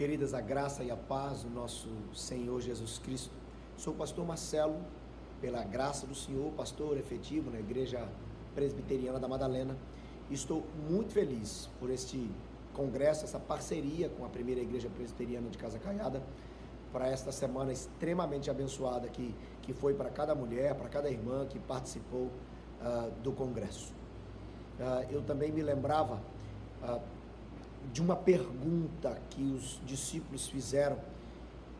Queridas, a graça e a paz do nosso Senhor Jesus Cristo. Sou o pastor Marcelo, pela graça do Senhor, pastor efetivo na Igreja Presbiteriana da Madalena. Estou muito feliz por este congresso, essa parceria com a primeira Igreja Presbiteriana de Casa Caiada, para esta semana extremamente abençoada que, que foi para cada mulher, para cada irmã que participou uh, do congresso. Uh, eu também me lembrava uh, de uma pergunta que os discípulos fizeram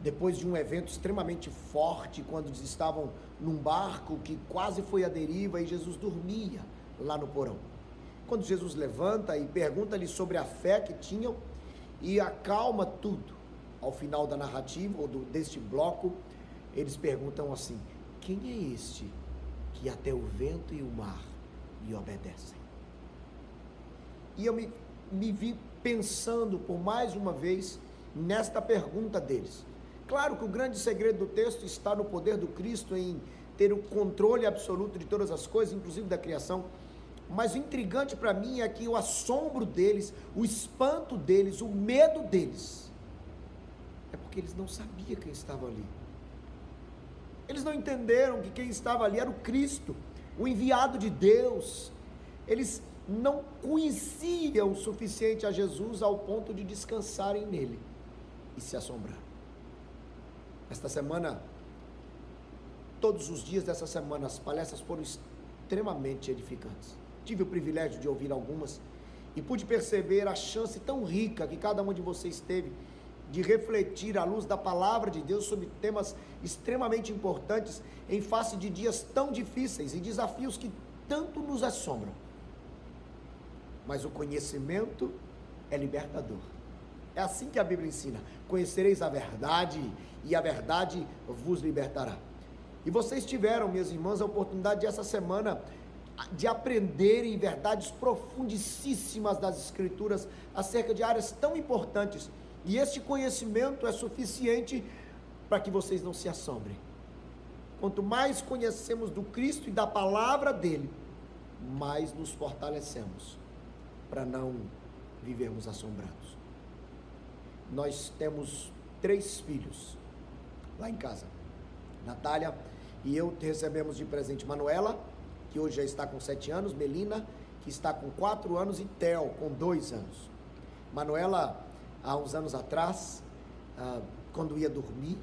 depois de um evento extremamente forte, quando eles estavam num barco que quase foi à deriva e Jesus dormia lá no porão. Quando Jesus levanta e pergunta-lhe sobre a fé que tinham e acalma tudo. Ao final da narrativa ou do, deste bloco, eles perguntam assim: Quem é este que até o vento e o mar lhe obedecem? E eu me, me vi pensando por mais uma vez nesta pergunta deles. Claro que o grande segredo do texto está no poder do Cristo em ter o controle absoluto de todas as coisas, inclusive da criação. Mas o intrigante para mim é que o assombro deles, o espanto deles, o medo deles, é porque eles não sabiam quem estava ali. Eles não entenderam que quem estava ali era o Cristo, o enviado de Deus. Eles não conheciam o suficiente a Jesus ao ponto de descansarem nele e se assombrar. Esta semana, todos os dias dessa semana, as palestras foram extremamente edificantes. Tive o privilégio de ouvir algumas e pude perceber a chance tão rica que cada um de vocês teve de refletir à luz da palavra de Deus sobre temas extremamente importantes em face de dias tão difíceis e desafios que tanto nos assombram mas o conhecimento é libertador. É assim que a Bíblia ensina: conhecereis a verdade e a verdade vos libertará. E vocês tiveram, minhas irmãs, a oportunidade essa semana de aprenderem verdades profundíssimas das Escrituras acerca de áreas tão importantes. E este conhecimento é suficiente para que vocês não se assombrem. Quanto mais conhecemos do Cristo e da palavra dele, mais nos fortalecemos para não vivermos assombrados. Nós temos três filhos lá em casa. Natália e eu recebemos de presente Manuela, que hoje já está com sete anos, Melina, que está com quatro anos, e Theo, com dois anos. Manuela, há uns anos atrás, ah, quando ia dormir,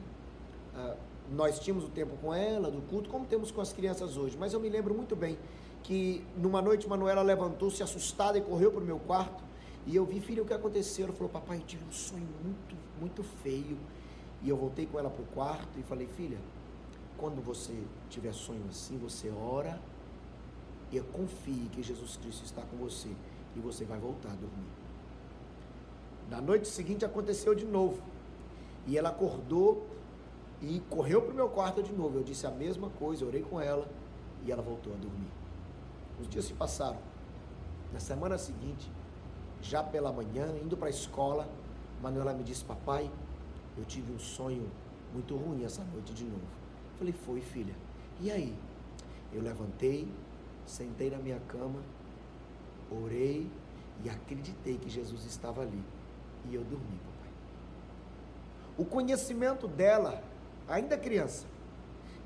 ah, nós tínhamos o tempo com ela, do culto, como temos com as crianças hoje, mas eu me lembro muito bem que numa noite Manuela levantou-se assustada e correu para o meu quarto. E eu vi, filha, o que aconteceu? Ela falou, papai, eu tive um sonho muito, muito feio. E eu voltei com ela para o quarto e falei, filha, quando você tiver sonho assim, você ora e confie que Jesus Cristo está com você e você vai voltar a dormir. Na noite seguinte aconteceu de novo. E ela acordou e correu para o meu quarto de novo. Eu disse a mesma coisa, orei com ela e ela voltou a dormir. Os dias se passaram. Na semana seguinte, já pela manhã, indo para a escola, Manuela me disse: Papai, eu tive um sonho muito ruim essa noite de novo. Falei: Foi, filha. E aí? Eu levantei, sentei na minha cama, orei e acreditei que Jesus estava ali. E eu dormi, papai. O conhecimento dela, ainda criança,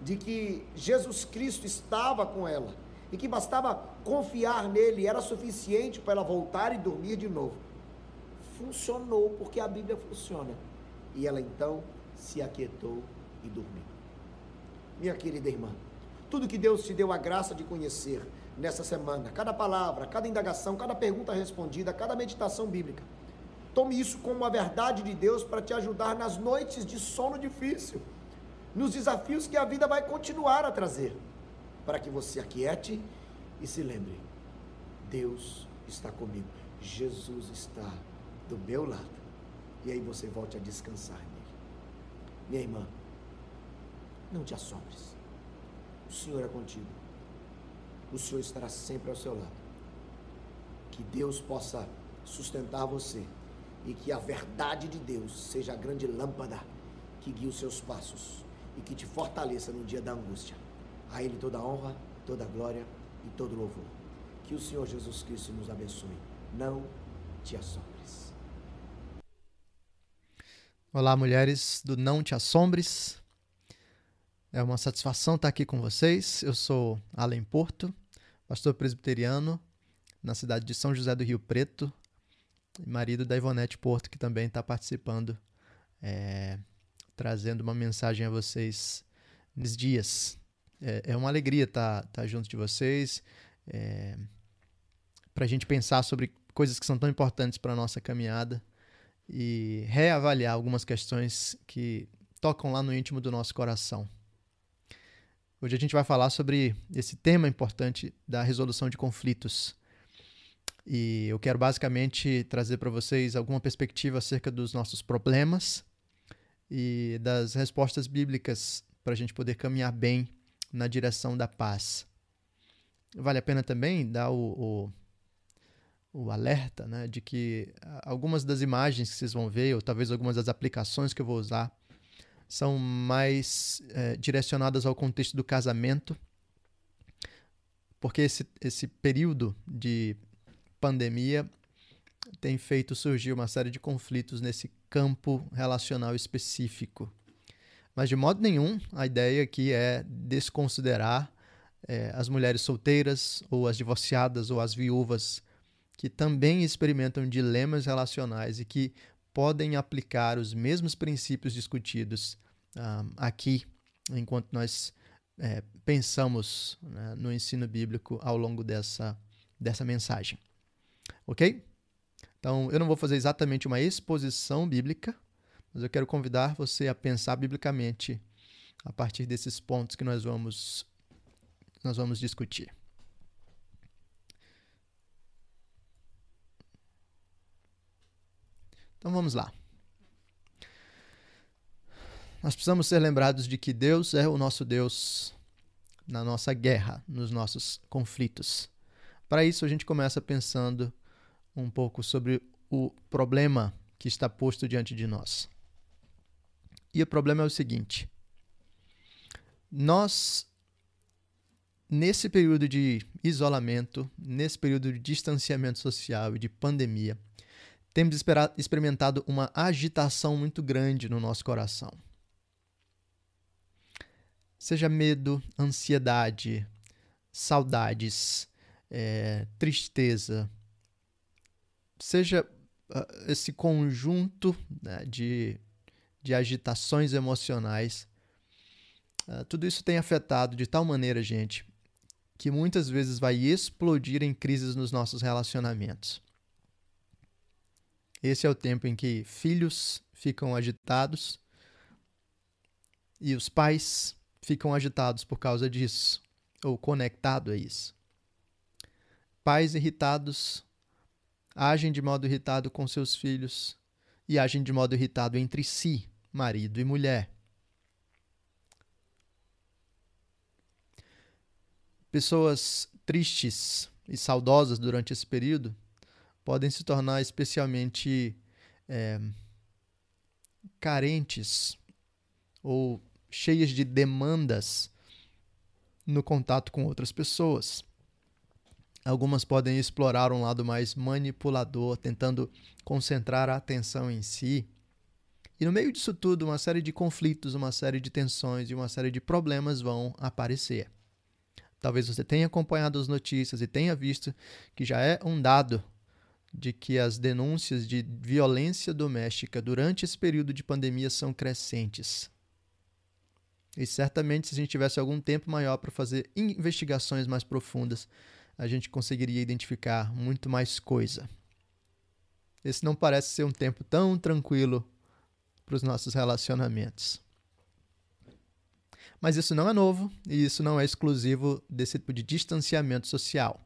de que Jesus Cristo estava com ela e que bastava confiar nele, era suficiente para ela voltar e dormir de novo. Funcionou porque a Bíblia funciona. E ela então se aquietou e dormiu. Minha querida irmã, tudo que Deus te deu a graça de conhecer nessa semana, cada palavra, cada indagação, cada pergunta respondida, cada meditação bíblica, tome isso como a verdade de Deus para te ajudar nas noites de sono difícil, nos desafios que a vida vai continuar a trazer para que você aquiete e se lembre: Deus está comigo, Jesus está do meu lado. E aí você volte a descansar nele. Minha irmã, não te assombres. O Senhor é contigo. O Senhor estará sempre ao seu lado. Que Deus possa sustentar você e que a verdade de Deus seja a grande lâmpada que guie os seus passos e que te fortaleça no dia da angústia. A Ele toda honra, toda glória e todo louvor. Que o Senhor Jesus Cristo nos abençoe. Não te assombres. Olá, mulheres do Não Te Assombres. É uma satisfação estar aqui com vocês. Eu sou Além Porto, pastor presbiteriano na cidade de São José do Rio Preto, marido da Ivonete Porto, que também está participando, é, trazendo uma mensagem a vocês nesses dias. É, é uma alegria estar tá, tá junto de vocês, é, para a gente pensar sobre coisas que são tão importantes para a nossa caminhada e reavaliar algumas questões que tocam lá no íntimo do nosso coração. Hoje a gente vai falar sobre esse tema importante da resolução de conflitos. E eu quero basicamente trazer para vocês alguma perspectiva acerca dos nossos problemas e das respostas bíblicas para a gente poder caminhar bem na direção da paz. Vale a pena também dar o, o, o alerta né, de que ah, algumas das imagens que vocês vão ver, ou talvez algumas das aplicações que eu vou usar, são mais é, direcionadas ao contexto do casamento, porque esse, esse período de pandemia tem feito surgir uma série de conflitos nesse campo relacional específico. Mas de modo nenhum, a ideia aqui é desconsiderar é, as mulheres solteiras ou as divorciadas ou as viúvas que também experimentam dilemas relacionais e que podem aplicar os mesmos princípios discutidos ah, aqui, enquanto nós é, pensamos né, no ensino bíblico ao longo dessa, dessa mensagem. Ok? Então, eu não vou fazer exatamente uma exposição bíblica, mas eu quero convidar você a pensar biblicamente a partir desses pontos que nós vamos nós vamos discutir. Então vamos lá. Nós precisamos ser lembrados de que Deus é o nosso Deus na nossa guerra, nos nossos conflitos. Para isso, a gente começa pensando um pouco sobre o problema que está posto diante de nós. E o problema é o seguinte: nós, nesse período de isolamento, nesse período de distanciamento social e de pandemia, temos experimentado uma agitação muito grande no nosso coração. Seja medo, ansiedade, saudades, é, tristeza, seja uh, esse conjunto né, de de agitações emocionais. Uh, tudo isso tem afetado de tal maneira, gente, que muitas vezes vai explodir em crises nos nossos relacionamentos. Esse é o tempo em que filhos ficam agitados e os pais ficam agitados por causa disso, ou conectado a isso. Pais irritados agem de modo irritado com seus filhos e agem de modo irritado entre si marido e mulher. Pessoas tristes e saudosas durante esse período podem se tornar especialmente é, carentes ou cheias de demandas no contato com outras pessoas. Algumas podem explorar um lado mais manipulador, tentando concentrar a atenção em si e no meio disso tudo, uma série de conflitos, uma série de tensões e uma série de problemas vão aparecer. Talvez você tenha acompanhado as notícias e tenha visto que já é um dado de que as denúncias de violência doméstica durante esse período de pandemia são crescentes. E certamente, se a gente tivesse algum tempo maior para fazer investigações mais profundas, a gente conseguiria identificar muito mais coisa. Esse não parece ser um tempo tão tranquilo para os nossos relacionamentos. Mas isso não é novo e isso não é exclusivo desse tipo de distanciamento social.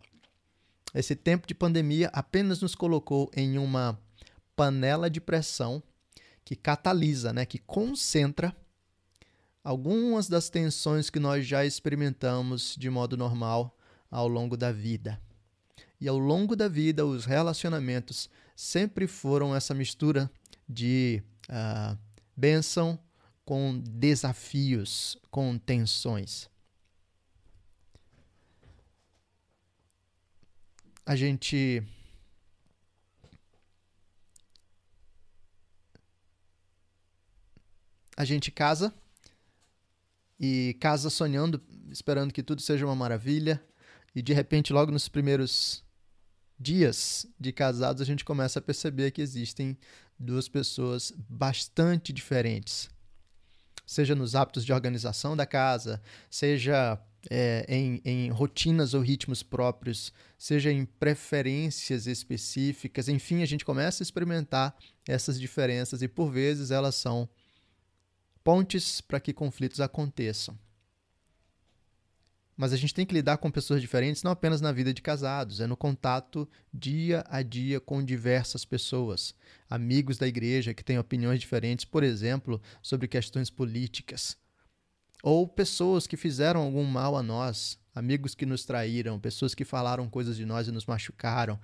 Esse tempo de pandemia apenas nos colocou em uma panela de pressão que catalisa, né, que concentra algumas das tensões que nós já experimentamos de modo normal ao longo da vida. E ao longo da vida, os relacionamentos sempre foram essa mistura de uh, bênção com desafios, com tensões. A gente a gente casa e casa sonhando, esperando que tudo seja uma maravilha, e de repente, logo nos primeiros dias de casados, a gente começa a perceber que existem duas pessoas bastante diferentes. Seja nos hábitos de organização da casa, seja é, em, em rotinas ou ritmos próprios, seja em preferências específicas, enfim, a gente começa a experimentar essas diferenças e por vezes elas são pontes para que conflitos aconteçam. Mas a gente tem que lidar com pessoas diferentes não apenas na vida de casados, é no contato dia a dia com diversas pessoas. Amigos da igreja que têm opiniões diferentes, por exemplo, sobre questões políticas. Ou pessoas que fizeram algum mal a nós, amigos que nos traíram, pessoas que falaram coisas de nós e nos machucaram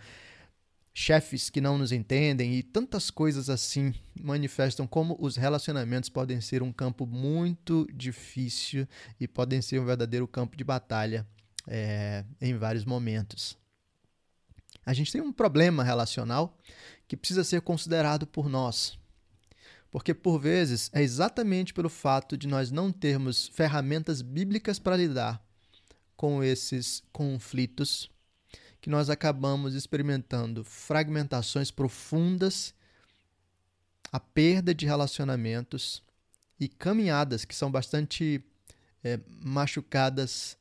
chefes que não nos entendem e tantas coisas assim manifestam como os relacionamentos podem ser um campo muito difícil e podem ser um verdadeiro campo de batalha é, em vários momentos. A gente tem um problema relacional que precisa ser considerado por nós. Porque, por vezes, é exatamente pelo fato de nós não termos ferramentas bíblicas para lidar com esses conflitos que nós acabamos experimentando fragmentações profundas, a perda de relacionamentos e caminhadas que são bastante é, machucadas,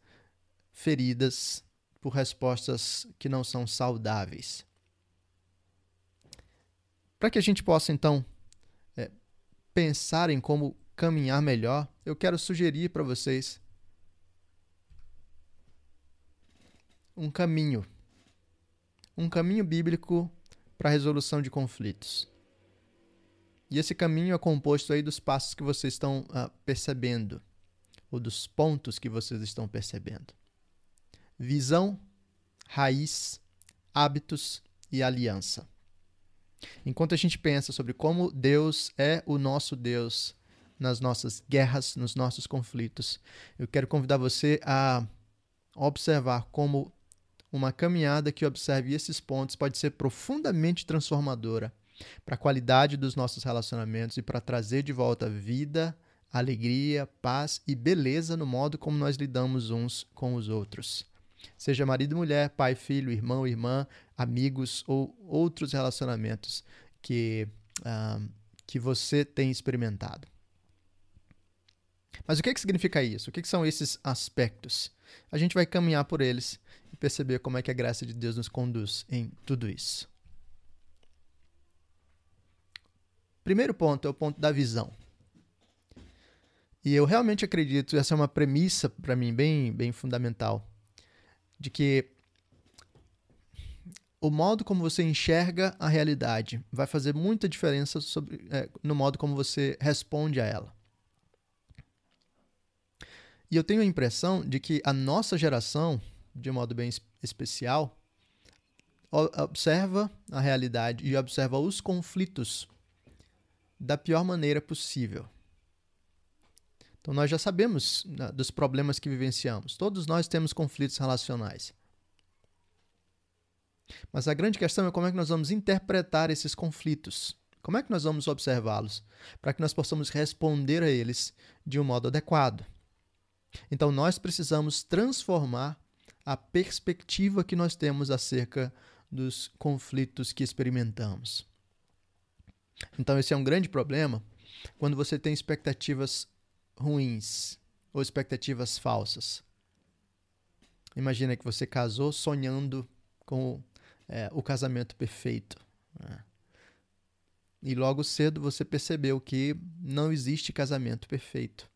feridas por respostas que não são saudáveis. Para que a gente possa, então, é, pensar em como caminhar melhor, eu quero sugerir para vocês um caminho um caminho bíblico para a resolução de conflitos. E esse caminho é composto aí dos passos que vocês estão uh, percebendo, ou dos pontos que vocês estão percebendo. Visão, raiz, hábitos e aliança. Enquanto a gente pensa sobre como Deus é o nosso Deus nas nossas guerras, nos nossos conflitos, eu quero convidar você a observar como uma caminhada que observe esses pontos pode ser profundamente transformadora para a qualidade dos nossos relacionamentos e para trazer de volta vida, alegria, paz e beleza no modo como nós lidamos uns com os outros. Seja marido e mulher, pai, filho, irmão, irmã, amigos ou outros relacionamentos que, uh, que você tem experimentado. Mas o que, que significa isso? O que, que são esses aspectos? A gente vai caminhar por eles perceber como é que a graça de Deus nos conduz em tudo isso. Primeiro ponto é o ponto da visão. E eu realmente acredito, essa é uma premissa para mim bem, bem fundamental, de que o modo como você enxerga a realidade vai fazer muita diferença sobre, é, no modo como você responde a ela. E eu tenho a impressão de que a nossa geração, de modo bem especial, observa a realidade e observa os conflitos da pior maneira possível. Então, nós já sabemos né, dos problemas que vivenciamos. Todos nós temos conflitos relacionais. Mas a grande questão é como é que nós vamos interpretar esses conflitos. Como é que nós vamos observá-los para que nós possamos responder a eles de um modo adequado? Então, nós precisamos transformar a perspectiva que nós temos acerca dos conflitos que experimentamos. Então, esse é um grande problema quando você tem expectativas ruins ou expectativas falsas. Imagina que você casou sonhando com é, o casamento perfeito. Né? E logo cedo você percebeu que não existe casamento perfeito.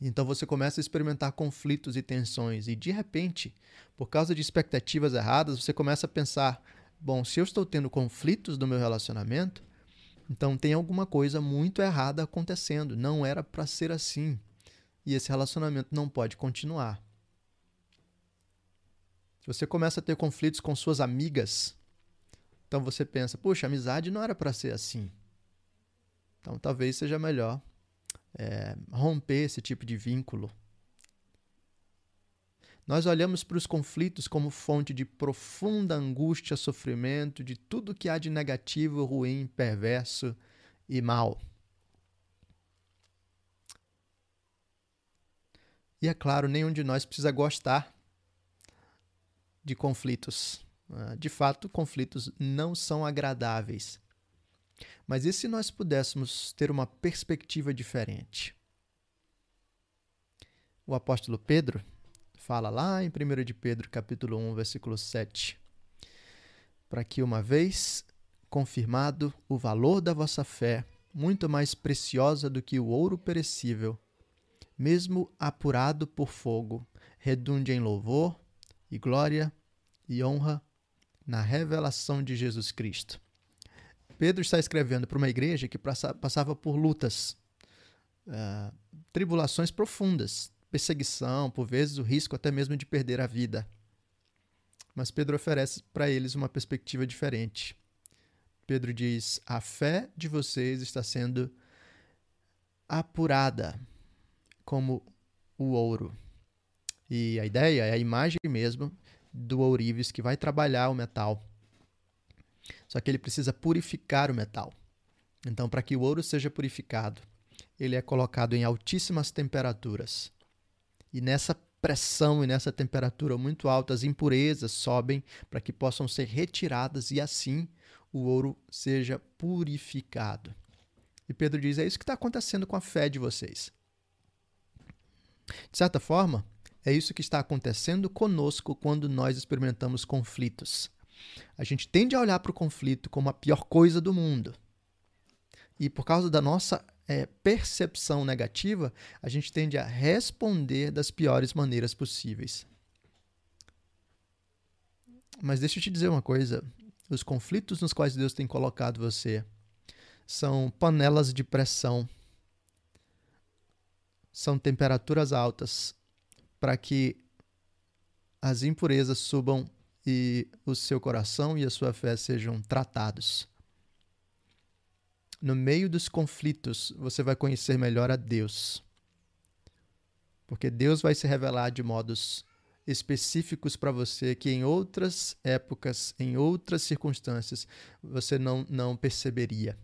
Então você começa a experimentar conflitos e tensões, e de repente, por causa de expectativas erradas, você começa a pensar: bom, se eu estou tendo conflitos no meu relacionamento, então tem alguma coisa muito errada acontecendo, não era para ser assim, e esse relacionamento não pode continuar. Você começa a ter conflitos com suas amigas, então você pensa: puxa, amizade não era para ser assim. Então talvez seja melhor é, romper esse tipo de vínculo. Nós olhamos para os conflitos como fonte de profunda angústia, sofrimento, de tudo que há de negativo, ruim, perverso e mal. E é claro, nenhum de nós precisa gostar de conflitos. Ah, de fato, conflitos não são agradáveis. Mas e se nós pudéssemos ter uma perspectiva diferente? O apóstolo Pedro fala lá em 1 de Pedro, capítulo 1, versículo 7. Para que uma vez confirmado o valor da vossa fé, muito mais preciosa do que o ouro perecível, mesmo apurado por fogo, redunde em louvor e glória e honra na revelação de Jesus Cristo. Pedro está escrevendo para uma igreja que passava por lutas, uh, tribulações profundas, perseguição, por vezes o risco até mesmo de perder a vida. Mas Pedro oferece para eles uma perspectiva diferente. Pedro diz: a fé de vocês está sendo apurada como o ouro. E a ideia é a imagem mesmo do ourives que vai trabalhar o metal. Só que ele precisa purificar o metal. Então, para que o ouro seja purificado, ele é colocado em altíssimas temperaturas. E nessa pressão e nessa temperatura muito alta, as impurezas sobem para que possam ser retiradas e assim o ouro seja purificado. E Pedro diz: é isso que está acontecendo com a fé de vocês. De certa forma, é isso que está acontecendo conosco quando nós experimentamos conflitos. A gente tende a olhar para o conflito como a pior coisa do mundo. E por causa da nossa é, percepção negativa, a gente tende a responder das piores maneiras possíveis. Mas deixa eu te dizer uma coisa: os conflitos nos quais Deus tem colocado você são panelas de pressão, são temperaturas altas, para que as impurezas subam e o seu coração e a sua fé sejam tratados. No meio dos conflitos, você vai conhecer melhor a Deus. Porque Deus vai se revelar de modos específicos para você que em outras épocas, em outras circunstâncias, você não, não perceberia.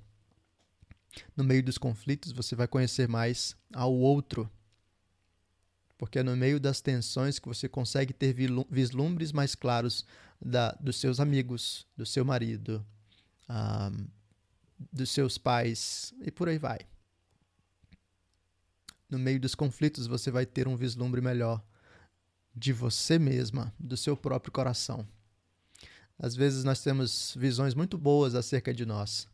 No meio dos conflitos, você vai conhecer mais ao outro porque é no meio das tensões que você consegue ter vislumbres mais claros da, dos seus amigos, do seu marido, um, dos seus pais e por aí vai. No meio dos conflitos, você vai ter um vislumbre melhor de você mesma, do seu próprio coração. Às vezes nós temos visões muito boas acerca de nós.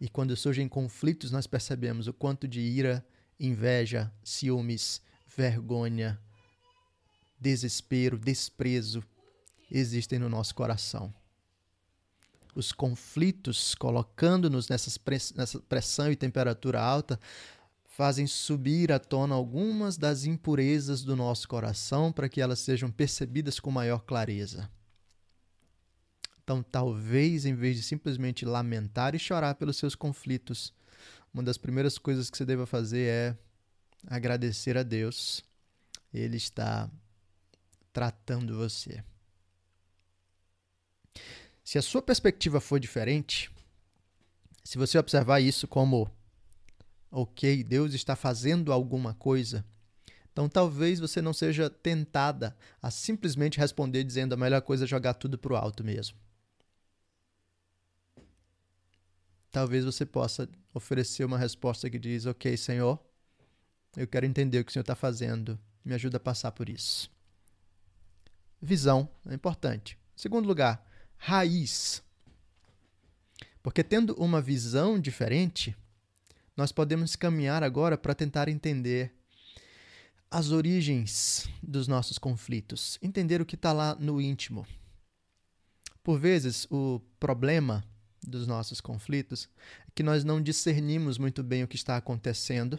E quando surgem conflitos, nós percebemos o quanto de ira, inveja, ciúmes, vergonha, desespero, desprezo existem no nosso coração. Os conflitos, colocando-nos nessa pressão e temperatura alta, fazem subir à tona algumas das impurezas do nosso coração para que elas sejam percebidas com maior clareza. Então, talvez, em vez de simplesmente lamentar e chorar pelos seus conflitos, uma das primeiras coisas que você deva fazer é agradecer a Deus. Ele está tratando você. Se a sua perspectiva for diferente, se você observar isso como, ok, Deus está fazendo alguma coisa, então talvez você não seja tentada a simplesmente responder dizendo a melhor coisa é jogar tudo para o alto mesmo. Talvez você possa oferecer uma resposta que diz: Ok, Senhor, eu quero entender o que o Senhor está fazendo. Me ajuda a passar por isso. Visão é importante. Segundo lugar, raiz. Porque tendo uma visão diferente, nós podemos caminhar agora para tentar entender as origens dos nossos conflitos, entender o que está lá no íntimo. Por vezes, o problema dos nossos conflitos é que nós não discernimos muito bem o que está acontecendo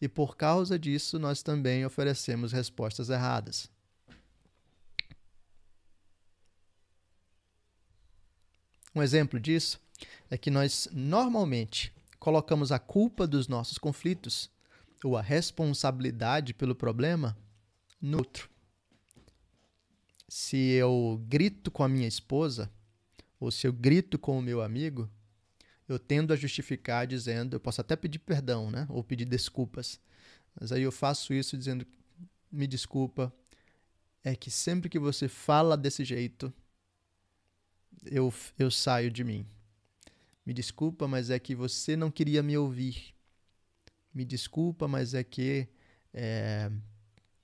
e por causa disso nós também oferecemos respostas erradas. Um exemplo disso é que nós normalmente colocamos a culpa dos nossos conflitos ou a responsabilidade pelo problema no outro. Se eu grito com a minha esposa, ou se eu grito com o meu amigo, eu tendo a justificar dizendo, eu posso até pedir perdão, né? Ou pedir desculpas. Mas aí eu faço isso dizendo, me desculpa, é que sempre que você fala desse jeito, eu, eu saio de mim. Me desculpa, mas é que você não queria me ouvir. Me desculpa, mas é que. É,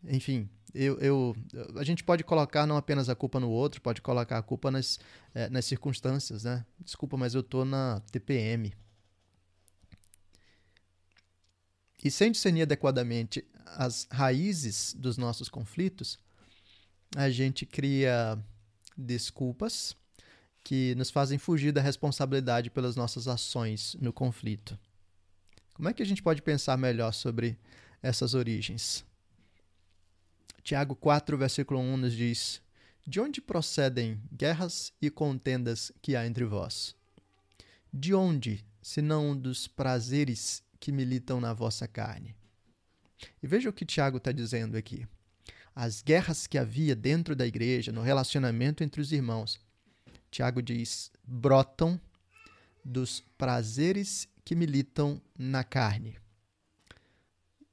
enfim, eu, eu, a gente pode colocar não apenas a culpa no outro, pode colocar a culpa nas, é, nas circunstâncias, né? Desculpa, mas eu tô na TPM. E sem discernir adequadamente as raízes dos nossos conflitos, a gente cria desculpas que nos fazem fugir da responsabilidade pelas nossas ações no conflito. Como é que a gente pode pensar melhor sobre essas origens? Tiago 4, versículo 1 nos diz: De onde procedem guerras e contendas que há entre vós? De onde, senão dos prazeres que militam na vossa carne? E veja o que Tiago está dizendo aqui. As guerras que havia dentro da igreja, no relacionamento entre os irmãos, Tiago diz, brotam dos prazeres que militam na carne.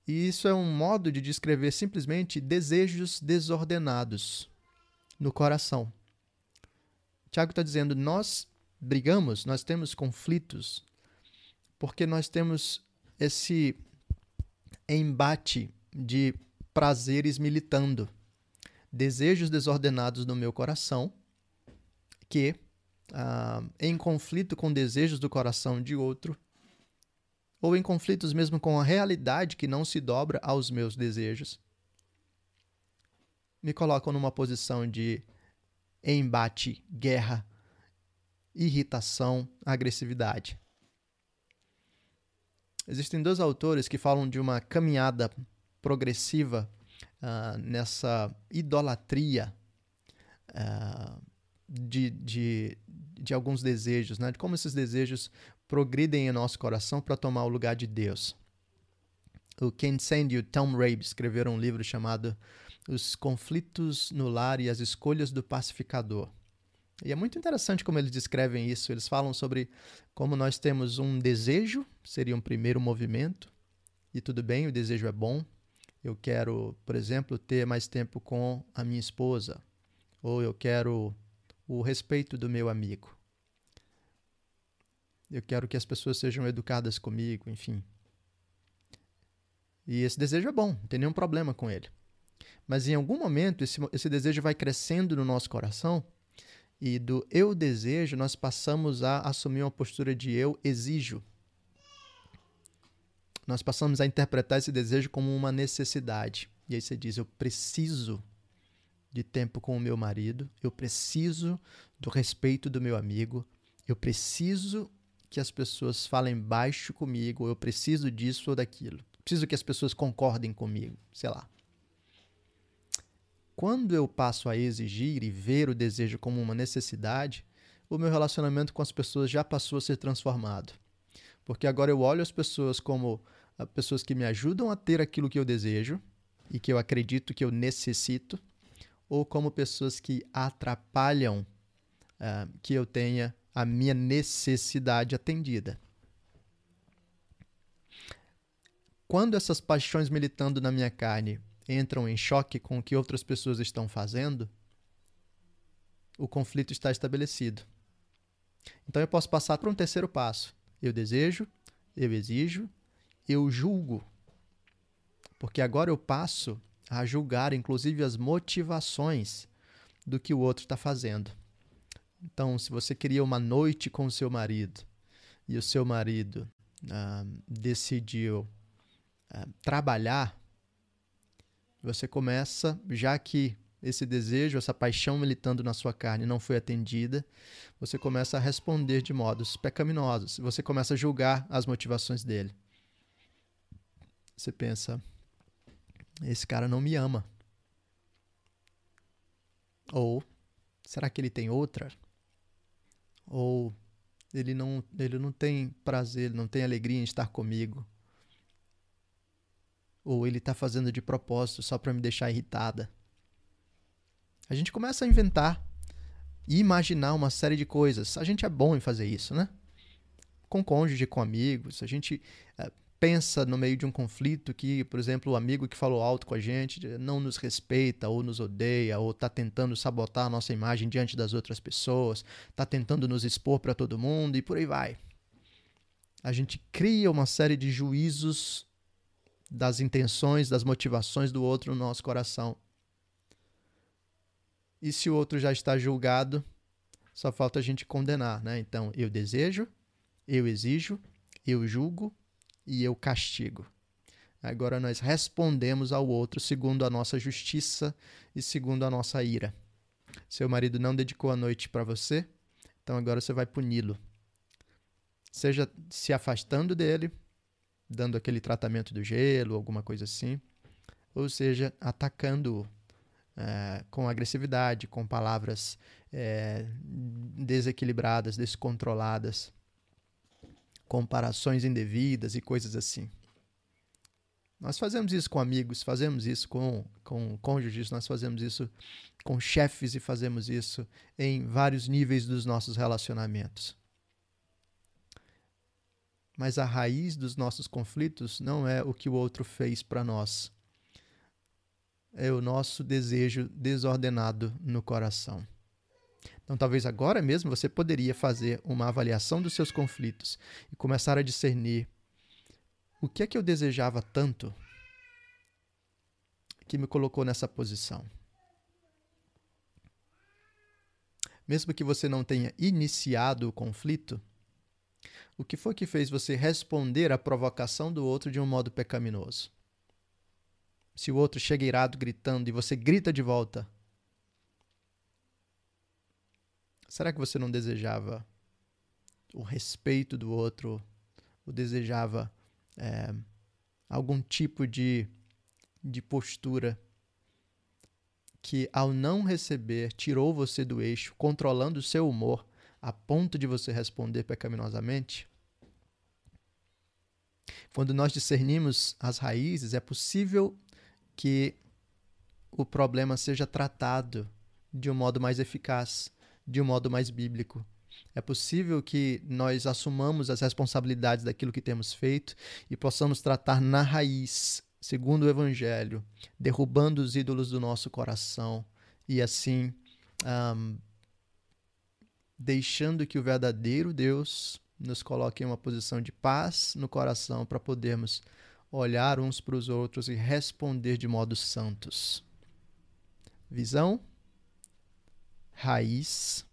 E isso é um modo de descrever simplesmente desejos desordenados no coração. Tiago está dizendo: nós brigamos, nós temos conflitos, porque nós temos esse embate de prazeres militando, desejos desordenados no meu coração, que, ah, em conflito com desejos do coração de outro, ou em conflitos mesmo com a realidade que não se dobra aos meus desejos, me colocam numa posição de embate, guerra, irritação, agressividade. Existem dois autores que falam de uma caminhada progressiva uh, nessa idolatria uh, de, de, de alguns desejos, né? de como esses desejos progridem em nosso coração para tomar o lugar de Deus. O Ken Sande e o Tom Rabe escreveram um livro chamado Os Conflitos no Lar e as Escolhas do Pacificador. E é muito interessante como eles descrevem isso. Eles falam sobre como nós temos um desejo, seria um primeiro movimento, e tudo bem, o desejo é bom. Eu quero, por exemplo, ter mais tempo com a minha esposa, ou eu quero o respeito do meu amigo eu quero que as pessoas sejam educadas comigo, enfim. E esse desejo é bom, não tem nenhum problema com ele. Mas em algum momento esse, esse desejo vai crescendo no nosso coração e do eu desejo nós passamos a assumir uma postura de eu exijo. Nós passamos a interpretar esse desejo como uma necessidade. E aí você diz: eu preciso de tempo com o meu marido, eu preciso do respeito do meu amigo, eu preciso que as pessoas falem baixo comigo, eu preciso disso ou daquilo. Preciso que as pessoas concordem comigo, sei lá. Quando eu passo a exigir e ver o desejo como uma necessidade, o meu relacionamento com as pessoas já passou a ser transformado. Porque agora eu olho as pessoas como ah, pessoas que me ajudam a ter aquilo que eu desejo e que eu acredito que eu necessito, ou como pessoas que atrapalham uh, que eu tenha a minha necessidade atendida. Quando essas paixões militando na minha carne entram em choque com o que outras pessoas estão fazendo, o conflito está estabelecido. Então eu posso passar para um terceiro passo. Eu desejo, eu exijo, eu julgo. Porque agora eu passo a julgar, inclusive, as motivações do que o outro está fazendo. Então, se você queria uma noite com seu marido e o seu marido ah, decidiu ah, trabalhar, você começa, já que esse desejo, essa paixão militando na sua carne não foi atendida, você começa a responder de modos pecaminosos. Você começa a julgar as motivações dele. Você pensa, esse cara não me ama. Ou será que ele tem outra? Ou ele não, ele não tem prazer, ele não tem alegria em estar comigo, ou ele está fazendo de propósito só para me deixar irritada. A gente começa a inventar e imaginar uma série de coisas. A gente é bom em fazer isso, né? Com cônjuge, com amigos, a gente é, pensa no meio de um conflito que, por exemplo, o amigo que falou alto com a gente não nos respeita ou nos odeia ou está tentando sabotar a nossa imagem diante das outras pessoas, está tentando nos expor para todo mundo e por aí vai. A gente cria uma série de juízos das intenções, das motivações do outro no nosso coração. E se o outro já está julgado, só falta a gente condenar, né? Então, eu desejo, eu exijo, eu julgo e eu castigo. Agora nós respondemos ao outro segundo a nossa justiça e segundo a nossa ira. Seu marido não dedicou a noite para você, então agora você vai puni-lo. Seja se afastando dele, dando aquele tratamento do gelo, alguma coisa assim, ou seja, atacando-o é, com agressividade, com palavras é, desequilibradas, descontroladas comparações indevidas e coisas assim. Nós fazemos isso com amigos, fazemos isso com, com cônjuges, nós fazemos isso com chefes e fazemos isso em vários níveis dos nossos relacionamentos. Mas a raiz dos nossos conflitos não é o que o outro fez para nós. É o nosso desejo desordenado no coração. Então, talvez agora mesmo você poderia fazer uma avaliação dos seus conflitos e começar a discernir o que é que eu desejava tanto que me colocou nessa posição. Mesmo que você não tenha iniciado o conflito, o que foi que fez você responder à provocação do outro de um modo pecaminoso? Se o outro chega irado gritando e você grita de volta, Será que você não desejava o respeito do outro, ou desejava é, algum tipo de, de postura que, ao não receber, tirou você do eixo, controlando o seu humor a ponto de você responder pecaminosamente? Quando nós discernimos as raízes, é possível que o problema seja tratado de um modo mais eficaz de um modo mais bíblico. É possível que nós assumamos as responsabilidades daquilo que temos feito e possamos tratar na raiz, segundo o Evangelho, derrubando os ídolos do nosso coração e assim um, deixando que o verdadeiro Deus nos coloque em uma posição de paz no coração para podermos olhar uns para os outros e responder de modo santos. Visão? Raiz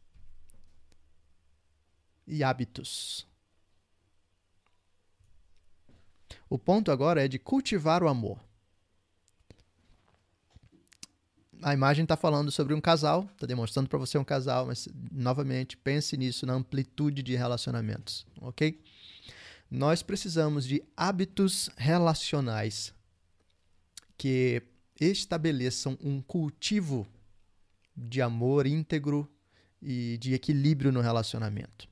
e hábitos. O ponto agora é de cultivar o amor. A imagem está falando sobre um casal, está demonstrando para você um casal, mas novamente pense nisso na amplitude de relacionamentos, ok? Nós precisamos de hábitos relacionais que estabeleçam um cultivo de amor íntegro e de equilíbrio no relacionamento.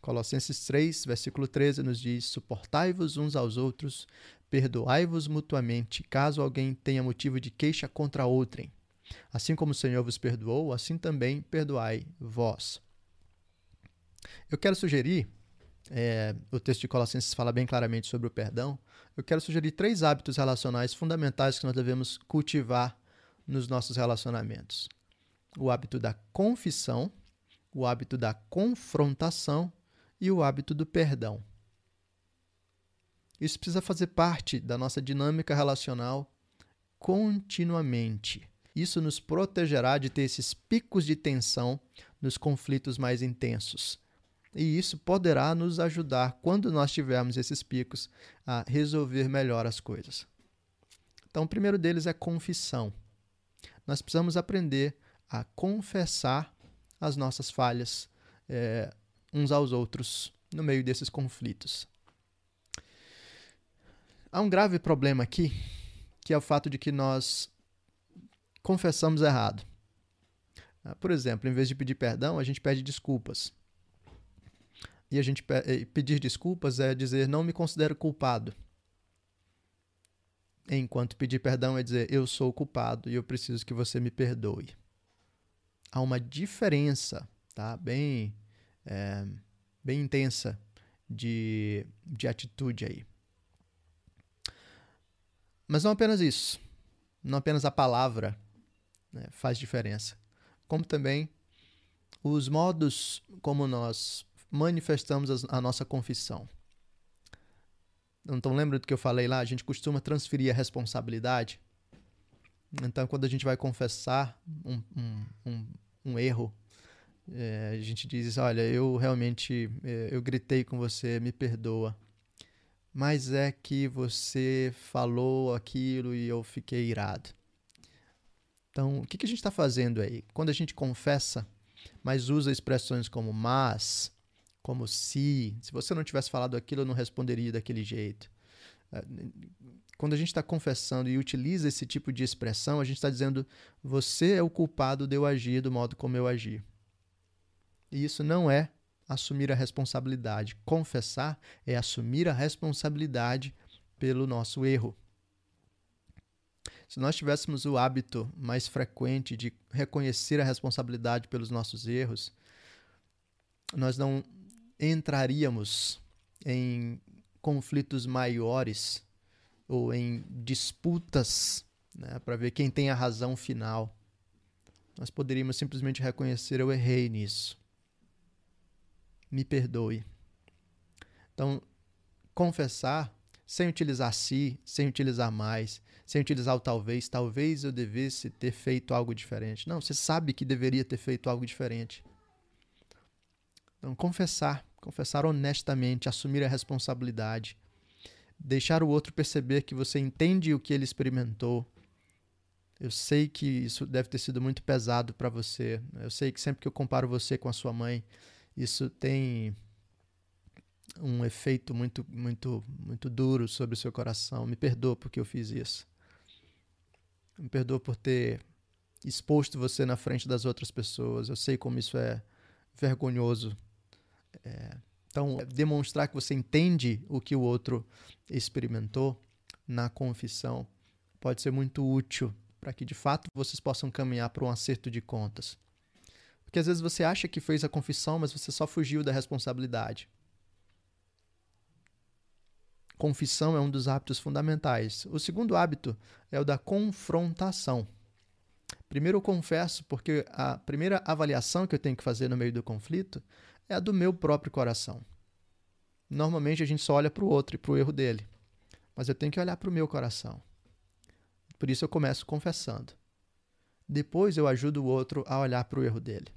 Colossenses 3, versículo 13 nos diz: Suportai-vos uns aos outros, perdoai-vos mutuamente, caso alguém tenha motivo de queixa contra outrem. Assim como o Senhor vos perdoou, assim também perdoai vós. Eu quero sugerir, é, o texto de Colossenses fala bem claramente sobre o perdão, eu quero sugerir três hábitos relacionais fundamentais que nós devemos cultivar nos nossos relacionamentos: o hábito da confissão, o hábito da confrontação e o hábito do perdão. Isso precisa fazer parte da nossa dinâmica relacional continuamente. Isso nos protegerá de ter esses picos de tensão nos conflitos mais intensos. E isso poderá nos ajudar, quando nós tivermos esses picos, a resolver melhor as coisas. Então, o primeiro deles é confissão nós precisamos aprender a confessar as nossas falhas é, uns aos outros no meio desses conflitos. Há um grave problema aqui, que é o fato de que nós confessamos errado. Ah, por exemplo, em vez de pedir perdão, a gente pede desculpas. E a gente eh, pedir desculpas é dizer não me considero culpado. Enquanto pedir perdão é dizer eu sou culpado e eu preciso que você me perdoe. Há uma diferença, tá? Bem, é, bem intensa de, de atitude aí. Mas não apenas isso, não apenas a palavra né, faz diferença, como também os modos como nós manifestamos a nossa confissão. Então, lembra do que eu falei lá? A gente costuma transferir a responsabilidade. Então, quando a gente vai confessar um, um, um, um erro, é, a gente diz: Olha, eu realmente é, eu gritei com você, me perdoa. Mas é que você falou aquilo e eu fiquei irado. Então, o que, que a gente está fazendo aí? Quando a gente confessa, mas usa expressões como mas, como se, se você não tivesse falado aquilo, eu não responderia daquele jeito. É, quando a gente está confessando e utiliza esse tipo de expressão, a gente está dizendo: você é o culpado de eu agir do modo como eu agi. E isso não é assumir a responsabilidade. Confessar é assumir a responsabilidade pelo nosso erro. Se nós tivéssemos o hábito mais frequente de reconhecer a responsabilidade pelos nossos erros, nós não entraríamos em conflitos maiores ou em disputas né, para ver quem tem a razão final. Nós poderíamos simplesmente reconhecer: eu errei nisso. Me perdoe. Então, confessar sem utilizar si, sem utilizar mais, sem utilizar o talvez, talvez eu devesse ter feito algo diferente. Não, você sabe que deveria ter feito algo diferente. Então, confessar, confessar honestamente, assumir a responsabilidade, deixar o outro perceber que você entende o que ele experimentou. Eu sei que isso deve ter sido muito pesado para você. Eu sei que sempre que eu comparo você com a sua mãe, isso tem um efeito muito, muito, muito duro sobre o seu coração. Me perdoa porque eu fiz isso. Me perdoa por ter exposto você na frente das outras pessoas. Eu sei como isso é vergonhoso é, então, demonstrar que você entende o que o outro experimentou na confissão pode ser muito útil para que de fato vocês possam caminhar para um acerto de contas. Porque às vezes você acha que fez a confissão, mas você só fugiu da responsabilidade. Confissão é um dos hábitos fundamentais. O segundo hábito é o da confrontação. Primeiro eu confesso porque a primeira avaliação que eu tenho que fazer no meio do conflito é a do meu próprio coração. Normalmente a gente só olha para o outro e para o erro dele, mas eu tenho que olhar para o meu coração. Por isso eu começo confessando. Depois eu ajudo o outro a olhar para o erro dele.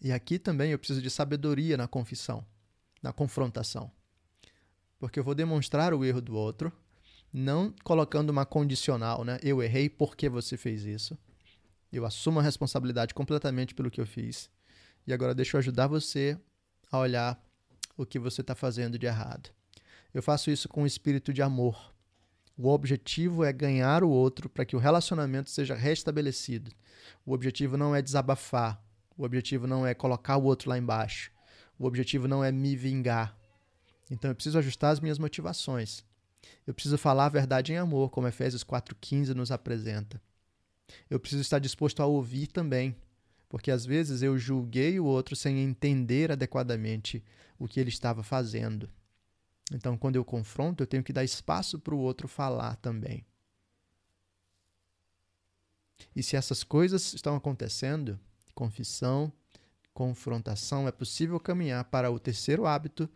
E aqui também eu preciso de sabedoria na confissão, na confrontação. Porque eu vou demonstrar o erro do outro, não colocando uma condicional, né? Eu errei porque você fez isso. Eu assumo a responsabilidade completamente pelo que eu fiz. E agora deixa eu ajudar você a olhar o que você está fazendo de errado. Eu faço isso com um espírito de amor. O objetivo é ganhar o outro para que o relacionamento seja restabelecido. O objetivo não é desabafar. O objetivo não é colocar o outro lá embaixo. O objetivo não é me vingar. Então eu preciso ajustar as minhas motivações. Eu preciso falar a verdade em amor, como Efésios 4,15 nos apresenta. Eu preciso estar disposto a ouvir também, porque às vezes eu julguei o outro sem entender adequadamente o que ele estava fazendo. Então, quando eu confronto, eu tenho que dar espaço para o outro falar também. E se essas coisas estão acontecendo, confissão, confrontação, é possível caminhar para o terceiro hábito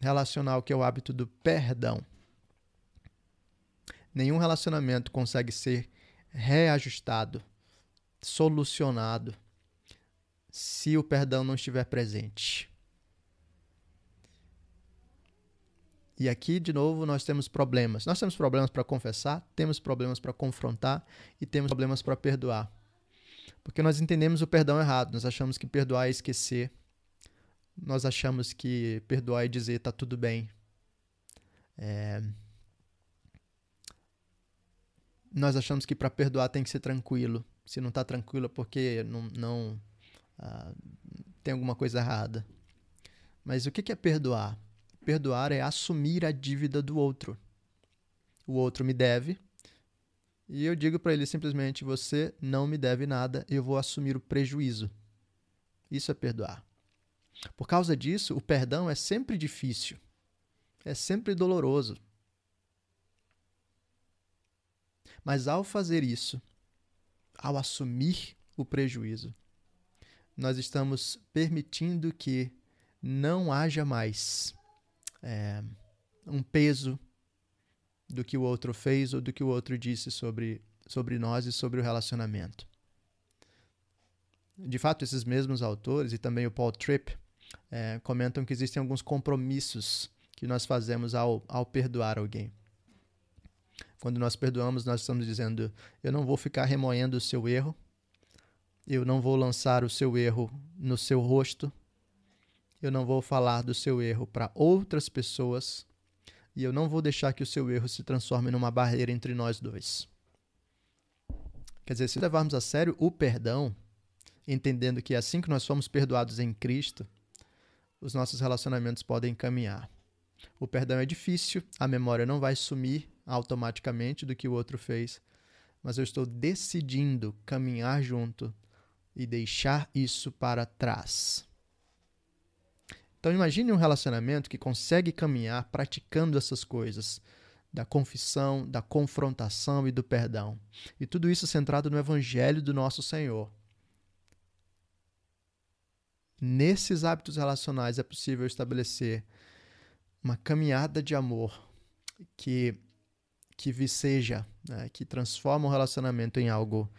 relacional, que é o hábito do perdão. Nenhum relacionamento consegue ser reajustado, solucionado, se o perdão não estiver presente. E aqui, de novo, nós temos problemas. Nós temos problemas para confessar, temos problemas para confrontar e temos problemas para perdoar. Porque nós entendemos o perdão errado. Nós achamos que perdoar é esquecer. Nós achamos que perdoar é dizer tá tudo bem. É... Nós achamos que para perdoar tem que ser tranquilo. Se não está tranquilo é porque não, não ah, tem alguma coisa errada. Mas o que é perdoar? Perdoar é assumir a dívida do outro. O outro me deve e eu digo para ele simplesmente: você não me deve nada, eu vou assumir o prejuízo. Isso é perdoar. Por causa disso, o perdão é sempre difícil, é sempre doloroso. Mas ao fazer isso, ao assumir o prejuízo, nós estamos permitindo que não haja mais é, um peso do que o outro fez ou do que o outro disse sobre, sobre nós e sobre o relacionamento. De fato, esses mesmos autores e também o Paul Tripp é, comentam que existem alguns compromissos que nós fazemos ao, ao perdoar alguém. Quando nós perdoamos, nós estamos dizendo: eu não vou ficar remoendo o seu erro, eu não vou lançar o seu erro no seu rosto, eu não vou falar do seu erro para outras pessoas, e eu não vou deixar que o seu erro se transforme numa barreira entre nós dois. Quer dizer, se levarmos a sério o perdão, entendendo que é assim que nós fomos perdoados em Cristo, os nossos relacionamentos podem caminhar. O perdão é difícil, a memória não vai sumir automaticamente do que o outro fez, mas eu estou decidindo caminhar junto e deixar isso para trás. Então imagine um relacionamento que consegue caminhar praticando essas coisas, da confissão, da confrontação e do perdão. E tudo isso centrado no evangelho do nosso Senhor. Nesses hábitos relacionais é possível estabelecer uma caminhada de amor que que viceja, né, que transforma o relacionamento em algo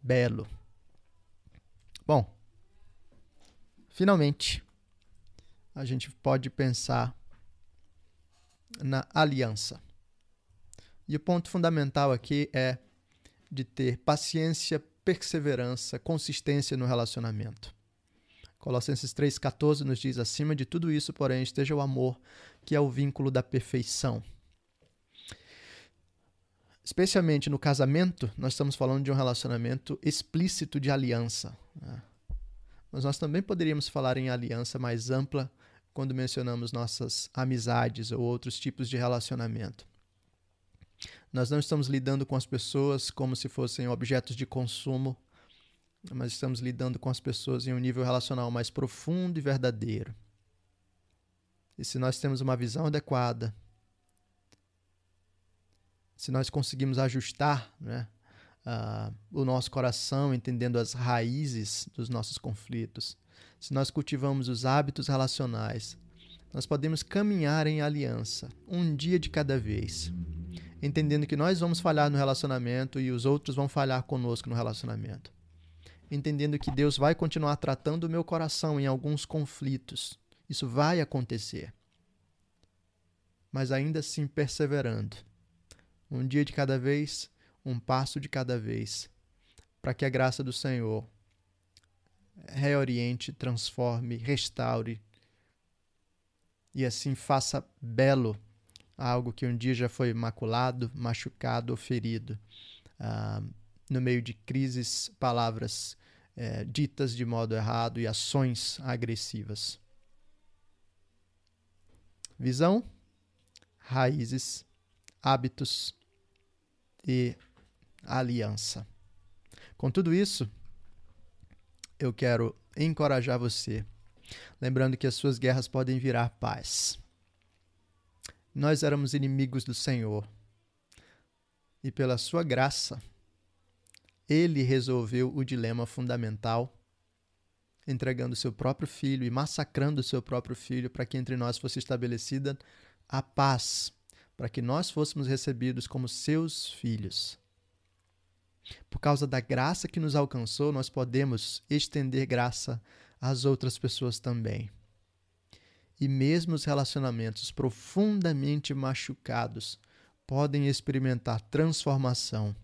belo. Bom, finalmente a gente pode pensar na aliança. E o ponto fundamental aqui é de ter paciência, perseverança, consistência no relacionamento. Colossenses 3,14 nos diz: acima de tudo isso, porém, esteja o amor, que é o vínculo da perfeição. Especialmente no casamento, nós estamos falando de um relacionamento explícito de aliança. Né? Mas nós também poderíamos falar em aliança mais ampla quando mencionamos nossas amizades ou outros tipos de relacionamento. Nós não estamos lidando com as pessoas como se fossem objetos de consumo, mas estamos lidando com as pessoas em um nível relacional mais profundo e verdadeiro. E se nós temos uma visão adequada, se nós conseguimos ajustar né, uh, o nosso coração, entendendo as raízes dos nossos conflitos, se nós cultivamos os hábitos relacionais, nós podemos caminhar em aliança, um dia de cada vez, entendendo que nós vamos falhar no relacionamento e os outros vão falhar conosco no relacionamento entendendo que Deus vai continuar tratando o meu coração em alguns conflitos. Isso vai acontecer. Mas ainda assim perseverando. Um dia de cada vez, um passo de cada vez, para que a graça do Senhor reoriente, transforme, restaure e assim faça belo algo que um dia já foi maculado, machucado ou ferido. Ah, no meio de crises, palavras é, ditas de modo errado e ações agressivas. Visão, raízes, hábitos e aliança. Com tudo isso, eu quero encorajar você, lembrando que as suas guerras podem virar paz. Nós éramos inimigos do Senhor, e pela sua graça, ele resolveu o dilema fundamental, entregando seu próprio filho e massacrando seu próprio filho para que entre nós fosse estabelecida a paz, para que nós fôssemos recebidos como seus filhos. Por causa da graça que nos alcançou, nós podemos estender graça às outras pessoas também. E mesmo os relacionamentos profundamente machucados podem experimentar transformação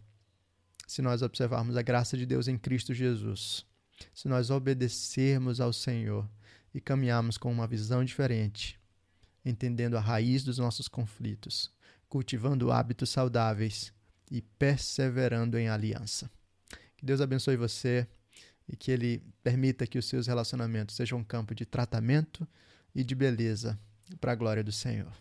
se nós observarmos a graça de Deus em Cristo Jesus, se nós obedecermos ao Senhor e caminharmos com uma visão diferente, entendendo a raiz dos nossos conflitos, cultivando hábitos saudáveis e perseverando em aliança. Que Deus abençoe você e que Ele permita que os seus relacionamentos sejam um campo de tratamento e de beleza para a glória do Senhor.